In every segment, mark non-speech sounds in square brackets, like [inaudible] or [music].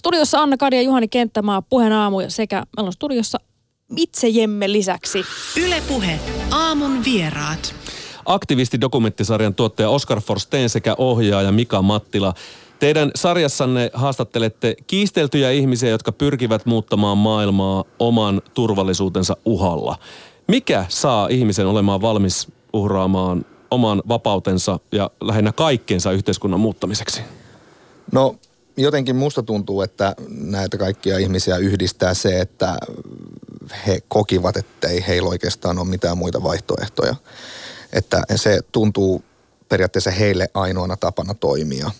Studiossa Anna Kadi ja Juhani Kenttämaa, puheen aamu sekä meillä on studiossa itsejemme lisäksi. Ylepuhe aamun vieraat. Aktivisti dokumenttisarjan tuottaja Oskar Forsteen sekä ohjaaja Mika Mattila. Teidän sarjassanne haastattelette kiisteltyjä ihmisiä, jotka pyrkivät muuttamaan maailmaa oman turvallisuutensa uhalla. Mikä saa ihmisen olemaan valmis uhraamaan oman vapautensa ja lähinnä kaikkeensa yhteiskunnan muuttamiseksi? No jotenkin musta tuntuu, että näitä kaikkia ihmisiä yhdistää se, että he kokivat, että ei heillä oikeastaan ole mitään muita vaihtoehtoja. Että se tuntuu periaatteessa heille ainoana tapana toimia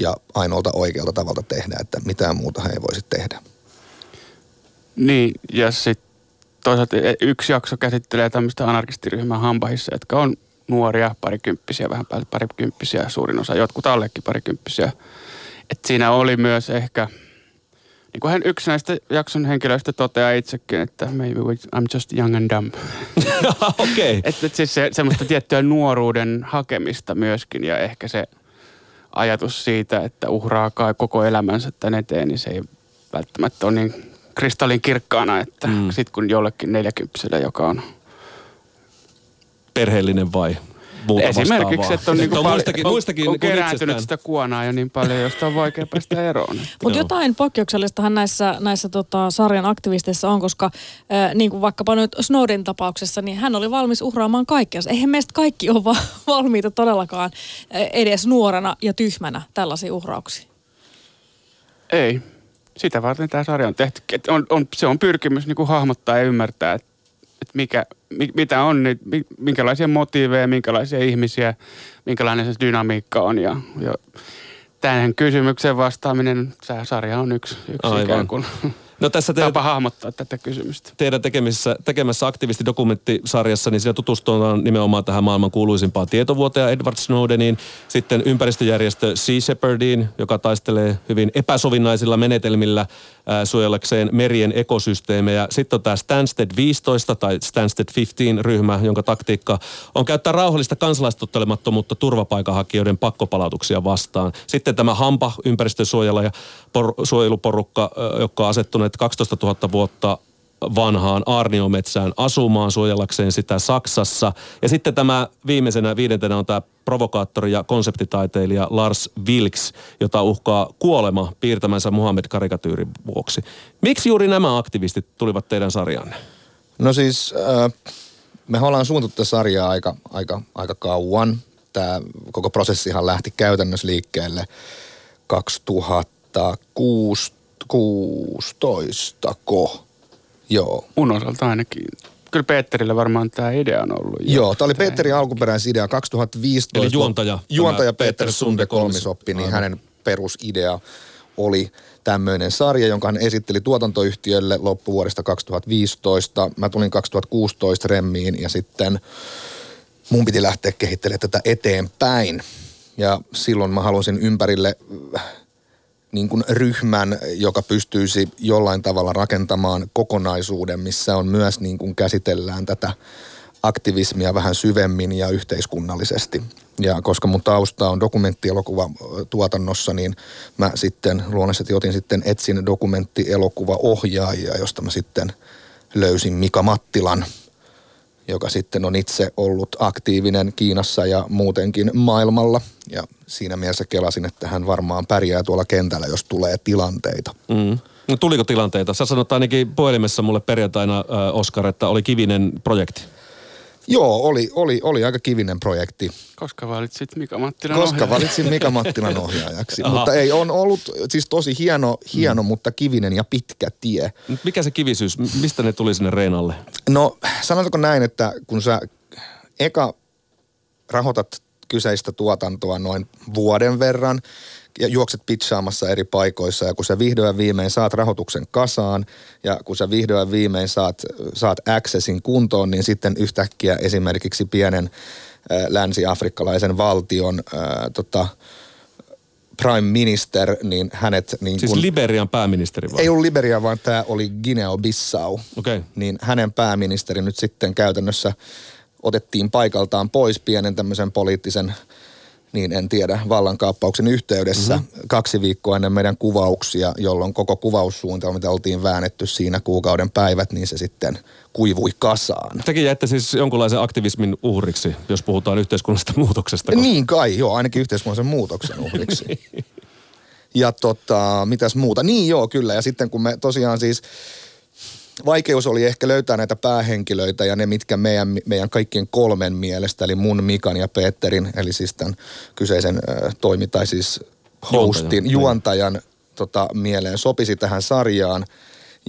ja ainoalta oikealta tavalta tehdä, että mitään muuta he ei voisi tehdä. Niin, ja sitten toisaalta e, yksi jakso käsittelee tämmöistä anarkistiryhmää Hampahissa, jotka on nuoria, parikymppisiä, vähän päälle parikymppisiä, suurin osa, jotkut allekin parikymppisiä. Et siinä oli myös ehkä, niin kuin hän yksi näistä jakson henkilöistä toteaa itsekin, että maybe I'm just young and dumb. [laughs] Okei. Okay. että et siis se, semmoista tiettyä nuoruuden hakemista myöskin ja ehkä se ajatus siitä, että uhraa kai koko elämänsä tän eteen, niin se ei välttämättä ole niin kristallin kirkkaana, että mm. sitten kun jollekin neljäkymppiselle, joka on perheellinen vai muuta Esimerkiksi, vastaavaa. että on, niin kuin muistakin, on, muistakin on kerääntynyt itsestään. sitä kuonaa jo niin paljon, josta on vaikea päästä eroon. [laughs] Mutta jotain poikkeuksellistahan näissä, näissä tota, sarjan aktivisteissa on, koska äh, niin kuin vaikkapa nyt Snowden tapauksessa, niin hän oli valmis uhraamaan kaikkea. Eihän meistä kaikki ole va- [laughs] valmiita todellakaan äh, edes nuorena ja tyhmänä tällaisia uhrauksia. Ei. Sitä varten tämä sarja on tehty. Et on, on, se on pyrkimys niin kuin hahmottaa ja ymmärtää, että et mikä, mi, mitä on, mi, minkälaisia motiiveja, minkälaisia ihmisiä, minkälainen se dynamiikka on. Ja, ja tähän kysymykseen vastaaminen, tämä sarja on yksi, yksi Aivan. ikään kuin No tässä teidän, tapa hahmottaa tätä kysymystä. teidän tekemässä, tekemässä aktivistidokumenttisarjassa, niin siinä tutustutaan nimenomaan tähän maailman kuuluisimpaan tietovuoteen Edward Snowdeniin, sitten ympäristöjärjestö Sea Shepherdiin, joka taistelee hyvin epäsovinnaisilla menetelmillä suojellakseen merien ekosysteemejä. Sitten on tämä Stansted 15 tai Stansted 15-ryhmä, jonka taktiikka on käyttää rauhallista kansalaistottelemattomuutta turvapaikanhakijoiden pakkopalautuksia vastaan. Sitten tämä Hampa ympäristösuojella ja por, suojeluporukka, joka on asettuneet 12 000 vuotta vanhaan Arniometsään asumaan suojellakseen sitä Saksassa. Ja sitten tämä viimeisenä viidentenä on tämä provokaattori ja konseptitaiteilija Lars Vilks, jota uhkaa kuolema piirtämänsä Muhammed-karikatyyrin vuoksi. Miksi juuri nämä aktivistit tulivat teidän sarjanne? No siis äh, me ollaan suunniteltu tätä sarjaa aika, aika, aika kauan. Tämä koko prosessihan lähti käytännössä liikkeelle 2016 ko. Joo. Mun osalta ainakin. Kyllä Peetterillä varmaan tämä idea on ollut. jo. Joo, tämä oli Peterin alkuperäisidea 2015. Eli juontaja, Juontaja Peter Sunde Kolmisoppi, niin hänen perusidea oli tämmöinen sarja, jonka hän esitteli tuotantoyhtiölle loppuvuodesta 2015. Mä tulin 2016 remmiin ja sitten mun piti lähteä kehittelemään tätä eteenpäin. Ja silloin mä halusin ympärille niin kuin ryhmän, joka pystyisi jollain tavalla rakentamaan kokonaisuuden, missä on myös niin kuin käsitellään tätä aktivismia vähän syvemmin ja yhteiskunnallisesti. Ja koska mun tausta on dokumenttielokuva tuotannossa, niin mä sitten luonnollisesti otin sitten etsin dokumenttielokuva ohjaajia, josta mä sitten löysin Mika Mattilan, joka sitten on itse ollut aktiivinen Kiinassa ja muutenkin maailmalla. Ja siinä mielessä kelasin, että hän varmaan pärjää tuolla kentällä, jos tulee tilanteita. Mm. No, tuliko tilanteita? Sä sanot ainakin puhelimessa mulle perjantaina, äh, Oskar, että oli kivinen projekti. Joo, oli, oli, oli aika kivinen projekti, Koska valitsit Mika Mattilan koska ohjaajan? valitsin Mika Mattilan ohjaajaksi. Mutta ei, on ollut siis tosi hieno, hieno mm. mutta kivinen ja pitkä tie. Mikä se kivisyys, mistä ne tuli sinne Reenalle? No sanotaanko näin, että kun sä eka rahoitat kyseistä tuotantoa noin vuoden verran ja juokset pitchaamassa eri paikoissa ja kun sä vihdoin viimein saat rahoituksen kasaan ja kun sä vihdoin viimein saat, saat accessin kuntoon, niin sitten yhtäkkiä esimerkiksi pienen äh, länsi-afrikkalaisen valtion äh, tota, prime minister, niin hänet niin Siis kun, Liberian pääministeri vai? ei ollut Liberia, vaan tämä oli Guinea-Bissau. Okay. niin hänen pääministeri nyt sitten käytännössä otettiin paikaltaan pois pienen tämmöisen poliittisen niin en tiedä, vallankaappauksen yhteydessä mm-hmm. kaksi viikkoa ennen meidän kuvauksia, jolloin koko kuvaussuunnitelma, mitä oltiin väännetty siinä kuukauden päivät, niin se sitten kuivui kasaan. Tekin jäitte siis jonkunlaisen aktivismin uhriksi, jos puhutaan yhteiskunnallisesta muutoksesta. Koska... Niin kai, joo, ainakin yhteiskunnallisen muutoksen uhriksi. [laughs] ja tota, mitäs muuta? Niin joo, kyllä. Ja sitten kun me tosiaan siis vaikeus oli ehkä löytää näitä päähenkilöitä ja ne, mitkä meidän, meidän kaikkien kolmen mielestä, eli mun, Mikan ja Peterin, eli siis tämän kyseisen äh, toimi, tai siis hostin, juontajan, niin. juontajan tota, mieleen sopisi tähän sarjaan.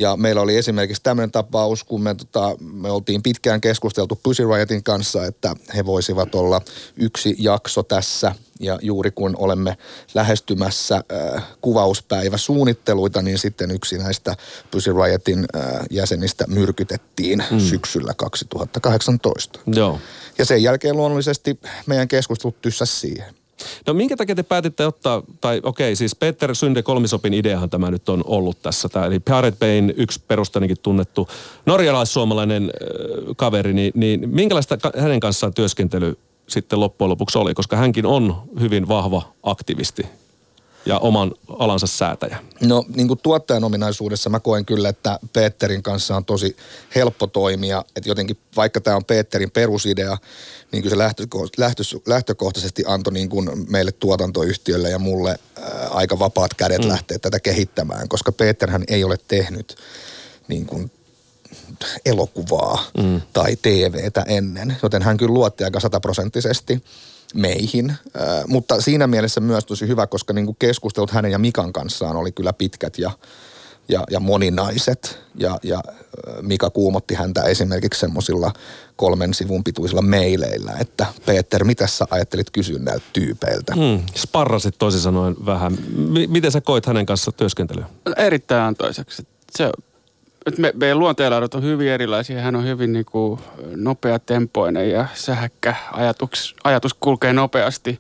Ja meillä oli esimerkiksi tämmöinen tapaus, kun me, tota, me oltiin pitkään keskusteltu Pussy Riotin kanssa, että he voisivat olla yksi jakso tässä. Ja juuri kun olemme lähestymässä äh, kuvauspäivä suunnitteluita, niin sitten yksi näistä Pussy Riotin äh, jäsenistä myrkytettiin mm. syksyllä 2018. Joo. Ja sen jälkeen luonnollisesti meidän keskustelut tyssäs siihen. No minkä takia te päätitte ottaa, tai okei, siis Peter Synde kolmisopin ideahan tämä nyt on ollut tässä. Tämä, eli Pirate Bayn yksi perustainenkin tunnettu norjalais-suomalainen äh, kaveri, niin, niin minkälaista hänen kanssaan työskentely sitten loppujen lopuksi oli, koska hänkin on hyvin vahva aktivisti ja oman alansa säätäjä? No niin kuin tuottajan ominaisuudessa mä koen kyllä, että Peterin kanssa on tosi helppo toimia. Että jotenkin vaikka tämä on Peterin perusidea, niin kyllä se lähtö, lähtökohtaisesti antoi niin kuin meille tuotantoyhtiölle ja mulle ää, aika vapaat kädet mm. lähteä tätä kehittämään, koska Peterhän ei ole tehnyt niin kuin elokuvaa mm. tai TVtä ennen, joten hän kyllä luotti aika sataprosenttisesti meihin. Äh, mutta siinä mielessä myös tosi hyvä, koska niin kuin keskustelut hänen ja Mikan kanssaan oli kyllä pitkät ja, ja, ja moninaiset. Ja, ja Mika kuumotti häntä esimerkiksi semmoisilla kolmen sivun pituisilla meileillä, että Peter, mitä sä ajattelit kysyä näiltä tyypeiltä? Hmm, sparrasit toisin sanoen vähän. M- miten sä koit hänen kanssa työskentelyä? Erittäin antoiseksi. Se me, meidän luonteenlaadut on hyvin erilaisia. Hän on hyvin niin kuin nopeatempoinen ja sähäkkä. Ajatus, ajatus kulkee nopeasti,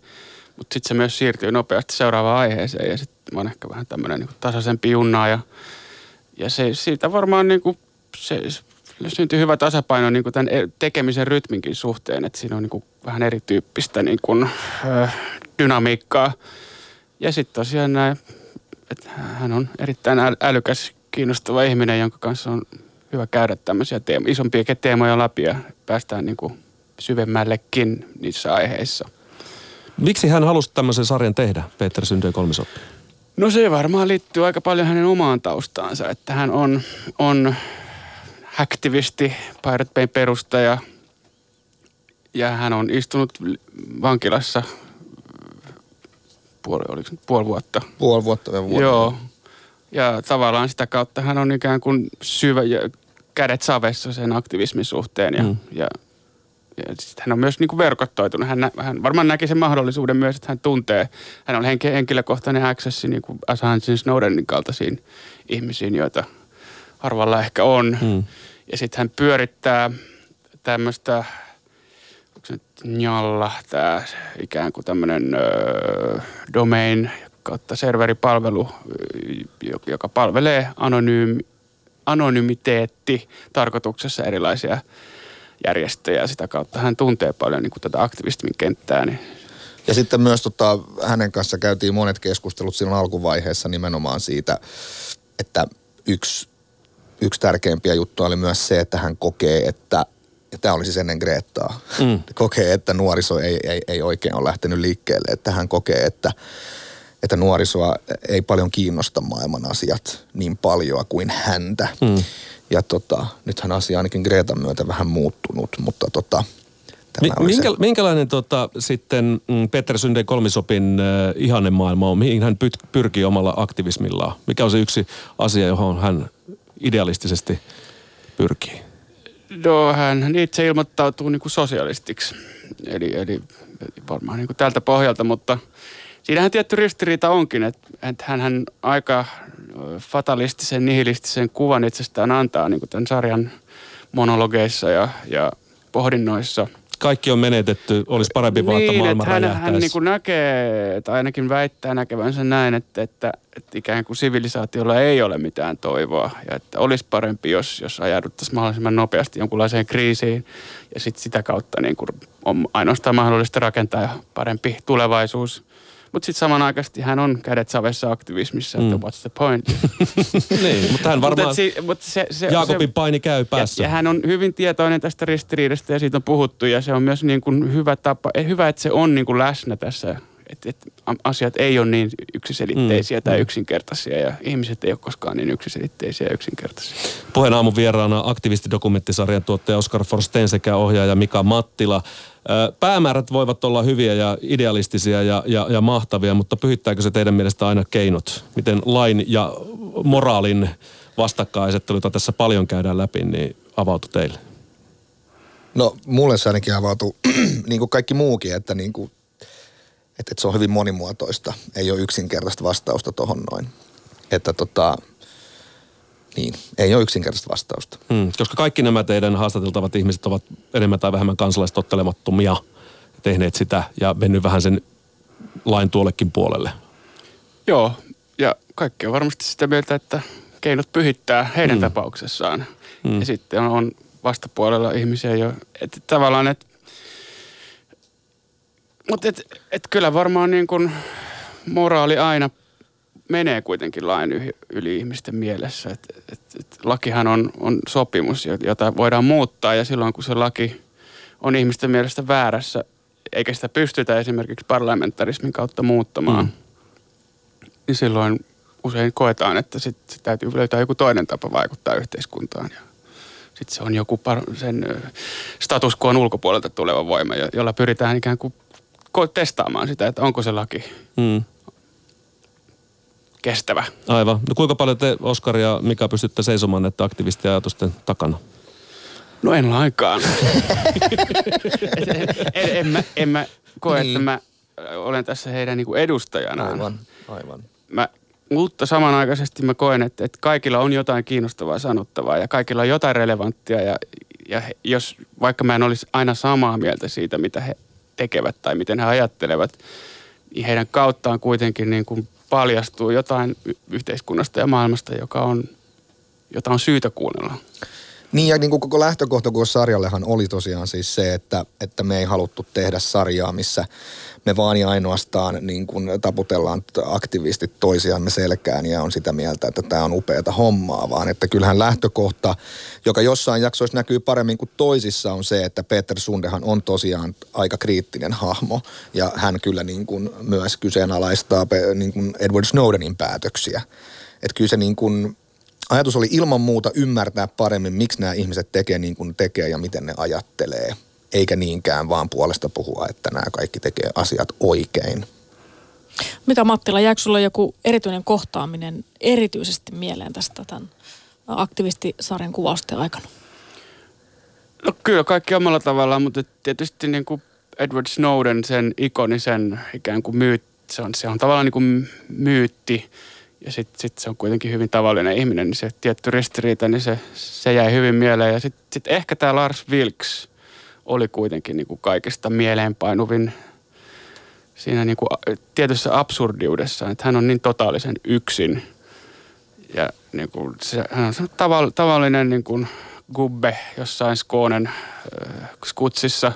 mutta sitten se myös siirtyy nopeasti seuraavaan aiheeseen. Ja sitten mä oon ehkä vähän tämmöinen niin tasaisempi junnaa. Ja, ja se, siitä varmaan niin kuin, se, syntyy hyvä tasapaino niin kuin tämän e, tekemisen rytminkin suhteen. Että siinä on niin kuin vähän erityyppistä niin kuin, ö, dynamiikkaa. Ja sitten tosiaan näin, että hän on erittäin älykäs kiinnostava ihminen, jonka kanssa on hyvä käydä tämmöisiä teemo, isompia teemoja läpi ja päästään niin kuin syvemmällekin niissä aiheissa. Miksi hän halusi tämmöisen sarjan tehdä, Peter Syntyy kolmisoppi? No se varmaan liittyy aika paljon hänen omaan taustaansa, että hän on, on aktivisti, Pirate Bayn perustaja ja hän on istunut vankilassa puoli, oliko puoli vuotta. Puoli vuotta ja vuotta. Joo, ja tavallaan sitä kautta hän on ikään kuin syvä ja kädet savessa sen aktivismin suhteen ja, mm. ja, ja sitten hän on myös niin kuin verkottoitunut. Hän, hän varmaan näki sen mahdollisuuden myös, että hän tuntee, hän on henki, henkilökohtainen accessi niin kuin Assange Snowdenin kaltaisiin ihmisiin, joita harvalla ehkä on. Mm. Ja sitten hän pyörittää tämmöistä, onko se nyt Njalla, tämä ikään kuin tämmöinen öö, domain, kautta serveripalvelu, joka palvelee anonyymi, anonymiteetti tarkoituksessa erilaisia järjestöjä. Sitä kautta hän tuntee paljon niin kuin tätä aktivismin kenttää. Niin. Ja sitten myös tota, hänen kanssa käytiin monet keskustelut silloin alkuvaiheessa nimenomaan siitä, että yksi, yksi tärkeimpiä juttuja oli myös se, että hän kokee, että ja tämä oli siis ennen Greettaa, mm. [laughs] kokee, että nuoriso ei, ei, ei oikein ole lähtenyt liikkeelle, että hän kokee, että että nuorisoa ei paljon kiinnosta maailman asiat niin paljon kuin häntä. Mm. Ja tota, nythän asia ainakin Greetan myötä vähän muuttunut, mutta tota, Minkä, se. Minkälainen tota, sitten mm, Peter Synden kolmisopin äh, ihanne maailma on? Mihin hän pyt, pyrkii omalla aktivismillaan? Mikä on se yksi asia, johon hän idealistisesti pyrkii? No hän itse ilmoittautuu niin kuin sosialistiksi. Eli, eli varmaan niin kuin tältä pohjalta, mutta – siinähän tietty ristiriita onkin, että, että hän aika fatalistisen, nihilistisen kuvan itsestään antaa niin kuin tämän sarjan monologeissa ja, ja pohdinnoissa. kaikki on menetetty, olisi parempi vaan, että niin, maailma että hän, hän niin kuin näkee, tai ainakin väittää näkevänsä näin, että, että, että ikään kuin sivilisaatiolla ei ole mitään toivoa. Ja että olisi parempi, jos, jos ajauduttaisiin mahdollisimman nopeasti jonkunlaiseen kriisiin. Ja sitten sitä kautta niin kuin on ainoastaan mahdollista rakentaa parempi tulevaisuus. Mutta sitten samanaikaisesti hän on kädet savessa aktivismissa, että Mm. what's the point. [laughs] niin, mutta hän varmaan, Mutta si, mutta se, se, Jaakobin se, paini käy päässä. ja, ja hän on hyvin tietoinen tästä ristiriidasta ja siitä on puhuttu ja se on myös niin kuin hyvä tapa, eh, hyvä, että se on niin kuin läsnä tässä, että, että asiat ei ole niin yksiselitteisiä Mm, tai mm. yksinkertaisia ja ihmiset ei ole koskaan niin yksiselitteisiä ja yksinkertaisia. Puheen aamun vieraana aktivistidokumenttisarjan tuottaja Oskar Forsten sekä ohjaaja Mika Mattila. Ö, Päämäärät voivat olla hyviä ja idealistisia ja, ja, ja mahtavia, mutta pyhittääkö se teidän mielestä aina keinot? Miten lain ja moraalin vastakkainasettelu, jota tässä paljon käydään läpi, niin avautui teille? No mulle se ainakin avautuu [clears throat] niin kuin kaikki muukin, että, niin kuin, että, että se on hyvin monimuotoista. Ei ole yksinkertaista vastausta tohon noin. Että tota, niin, ei ole yksinkertaista vastausta. Hmm, koska kaikki nämä teidän haastateltavat ihmiset ovat enemmän tai vähemmän kansalaistottelemattomia, tehneet sitä ja mennyt vähän sen lain tuollekin puolelle. Joo, ja kaikki on varmasti sitä mieltä, että keinot pyhittää heidän Mm. mm. tapauksessaan. Mm. Mm. Ja sitten on, on vastapuolella ihmisiä jo, että tavallaan, että mutta et, et kyllä varmaan niin kuin moraali aina menee kuitenkin lain yli, ihmisten mielessä. Et, et, et lakihan on, on sopimus, jota voidaan muuttaa ja silloin kun se laki on ihmisten mielestä väärässä, eikä sitä pystytä esimerkiksi parlamentarismin kautta muuttamaan, Mm. niin silloin usein koetaan, että sit, sit täytyy löytää joku toinen tapa vaikuttaa yhteiskuntaan. Ja sitten se on joku par, sen status quoon ulkopuolelta tuleva voima, jo- jolla pyritään ikään kuin ko- testaamaan sitä, että onko se laki Hmm. kestävä. Aivan. No kuinka paljon te, Oskar ja Mika, pystytte seisomaan näiden aktivistiajatusten takana? No en lainkaan. Et [laughs] en, en, en, mä, en mä koe, Niin. että mä olen tässä heidän niinku edustajanaan. Aivan, aivan. Mä, mutta samanaikaisesti mä koen, että, että kaikilla on jotain kiinnostavaa sanottavaa ja kaikilla on jotain relevanttia. Ja, ja he, jos vaikka mä en olisi aina samaa mieltä siitä, mitä he tekevät tai miten he ajattelevat, niin heidän kauttaan kuitenkin niin kuin paljastuu jotain yhteiskunnasta ja maailmasta, joka on, jota on syytä kuunnella. Niin ja niin kuin koko lähtökohta koko sarjallehan oli tosiaan siis se, että, että me ei haluttu tehdä sarjaa, missä me vaan ja ainoastaan niin kuin taputellaan aktivistit toisiamme selkään ja on sitä mieltä, että tämä on upeata hommaa, vaan että kyllähän lähtökohta, joka jossain jaksoissa näkyy paremmin kuin toisissa, on se, että Peter Sundehan on tosiaan aika kriittinen hahmo ja hän kyllä niin kuin myös kyseenalaistaa niin kuin Edward Snowdenin päätöksiä. Että kyllä se niin kuin ajatus oli ilman muuta ymmärtää paremmin, miksi nämä ihmiset tekee niin kuin tekee ja miten ne ajattelee. Eikä niinkään vaan puolesta puhua, että nämä kaikki tekee asiat oikein. Mikä Mattila, jääkö sulla joku erityinen kohtaaminen erityisesti mieleen tästä tämän aktivistisarjan kuvausten aikana? No kyllä kaikki omalla tavallaan, mutta tietysti niin kuin Edward Snowden, sen ikonisen ikään kuin myyt, se on, se on tavallaan niin kuin myytti ja sitten sit se on kuitenkin hyvin tavallinen ihminen, niin se tietty ristiriita, niin se, se jäi hyvin mieleen. Ja sitten sit ehkä tämä Lars Vilks oli kuitenkin niin kuin kaikista mieleenpainuvin siinä niin kuin tietyssä absurdiudessa, että hän on niin totaalisen yksin ja niin kuin se, hän on tavallinen niin kuin gubbe jossain Skånen äh, skutsissa,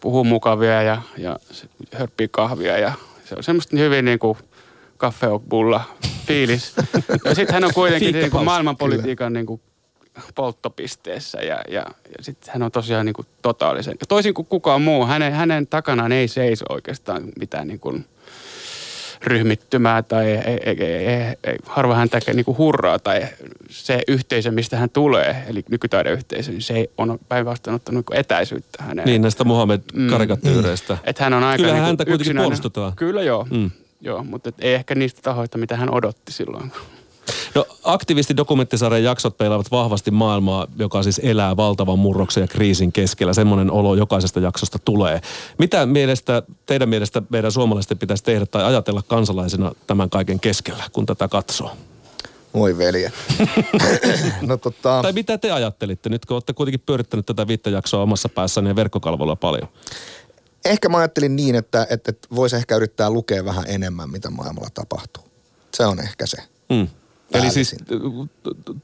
puhuu mukavia ja, ja hörppii kahvia ja se on semmoista hyvin niin kuin kaffeobulla fiilis. Ja sitten hän on kuitenkin niin kuin maailmanpolitiikan niin kuin polttopisteessä ja, ja, ja sitten hän on tosiaan niin kuin totaalisen. Toisin kuin kukaan muu, hänen, hänen takanaan ei seiso oikeastaan mitään niin kuin ryhmittymää tai ei, ei, ei, ei, ei, harva hän tekee niin kuin hurraa tai se yhteisö, mistä hän tulee, eli nykytaideyhteisö, niin se ei on päinvastoin ottanut niin kuin etäisyyttä häneen. Niin, näistä Muhammed-karikatyyreistä. Että hän on aika Kyllähän niin häntä kuitenkin puolustetaan. Kyllä joo. Mm. Joo, mutta et ei ehkä niistä tahoista, mitä hän odotti silloin. No, aktivistidokumenttisarjan jaksot peilaavat vahvasti maailmaa, joka siis elää valtavan murroksen ja kriisin keskellä. Semmoinen olo jokaisesta jaksosta tulee. Mitä mielestä, teidän mielestä meidän suomalaisten pitäisi tehdä tai ajatella kansalaisena tämän kaiken keskellä, kun tätä katsoo? Voi velje. [laughs] no tota, Tai mitä te ajattelitte nyt, kun olette kuitenkin pyörittänyt tätä viittä jaksoa omassa päässänne ja verkkokalvolla paljon? Ehkä mä ajattelin niin, että, että, että voisi ehkä yrittää lukea vähän enemmän, mitä maailmalla tapahtuu. Se on ehkä se. Mm. Eli siis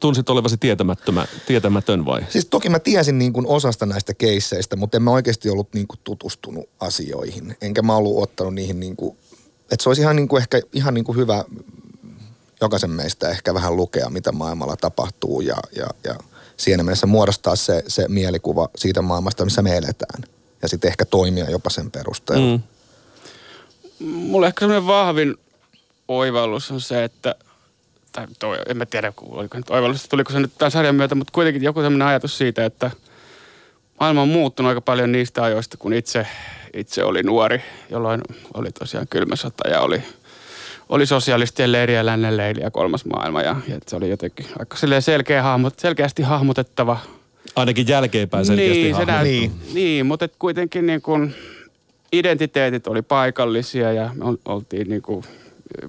tunsit olevasi tietämättömä, tietämätön vai? Siis toki mä tiesin niin kuin osasta näistä keisseistä, mutta en mä oikeasti ollut niin kuin tutustunut asioihin. Enkä mä ollut ottanut niihin niin kuin, että se olisi ihan, niin kuin ehkä ihan niin kuin hyvä jokaisen meistä ehkä vähän lukea, mitä maailmalla tapahtuu ja, ja, ja siinä mielessä muodostaa se, se mielikuva siitä maailmasta, missä me eletään. Ja sitten ehkä toimia jopa sen perusteella. Mm. Mulle ehkä semmoinen vahvin oivallus on se, että, tai toi, en mä tiedä, oliko nyt oivallus, tuliko se nyt tämän sarjan myötä, mutta kuitenkin joku semmoinen ajatus siitä, että maailma on muuttunut aika paljon niistä ajoista, kun itse, itse oli nuori, jolloin oli tosiaan kylmä sota ja oli, oli sosialistien leiri ja lännen leiri ja kolmas maailma. Ja, ja se oli jotenkin aika selkeä hahmot, selkeästi hahmotettava Ainakin jälkeenpäin selkeästi niin, se näyt, Niin. niin. niin, mutta et kuitenkin niin kun identiteetit oli paikallisia ja me ol- oltiin niin kuin,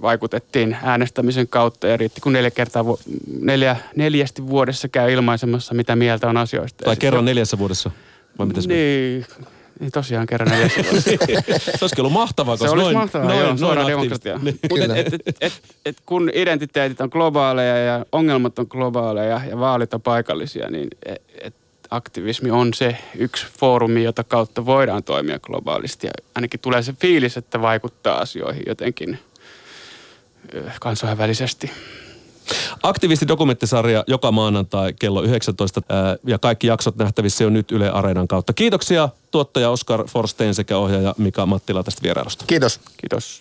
vaikutettiin äänestämisen kautta ja riitti kun neljä kertaa, vu- neljä, neljästi vuodessa käy ilmaisemassa, mitä mieltä on asioista. Tai kerran neljässä vuodessa. Vai se meni? Niin, tosiaan kerran vuodessa. [laughs] Se olisikin ollut mahtavaa, Se koska olisi noin, mahtavaa, noin, joo, noin suora aktiivisesti- demokratia. Niin. Mutta et, et, et, et, kun identiteetit on globaaleja ja ongelmat on globaaleja ja vaalit on paikallisia, niin et, et aktivismi on se yksi foorumi, jota kautta voidaan toimia globaalisti. Ja ainakin tulee se fiilis, että vaikuttaa asioihin jotenkin kansainvälisesti. Aktivisti-dokumenttisarja joka maanantai kello 19 ää, ja kaikki jaksot nähtävissä jo nyt Yle Areenan kautta. Kiitoksia tuottaja Oskar Forstein sekä ohjaaja Mika Mattila tästä vierailusta. Kiitos. Kiitos.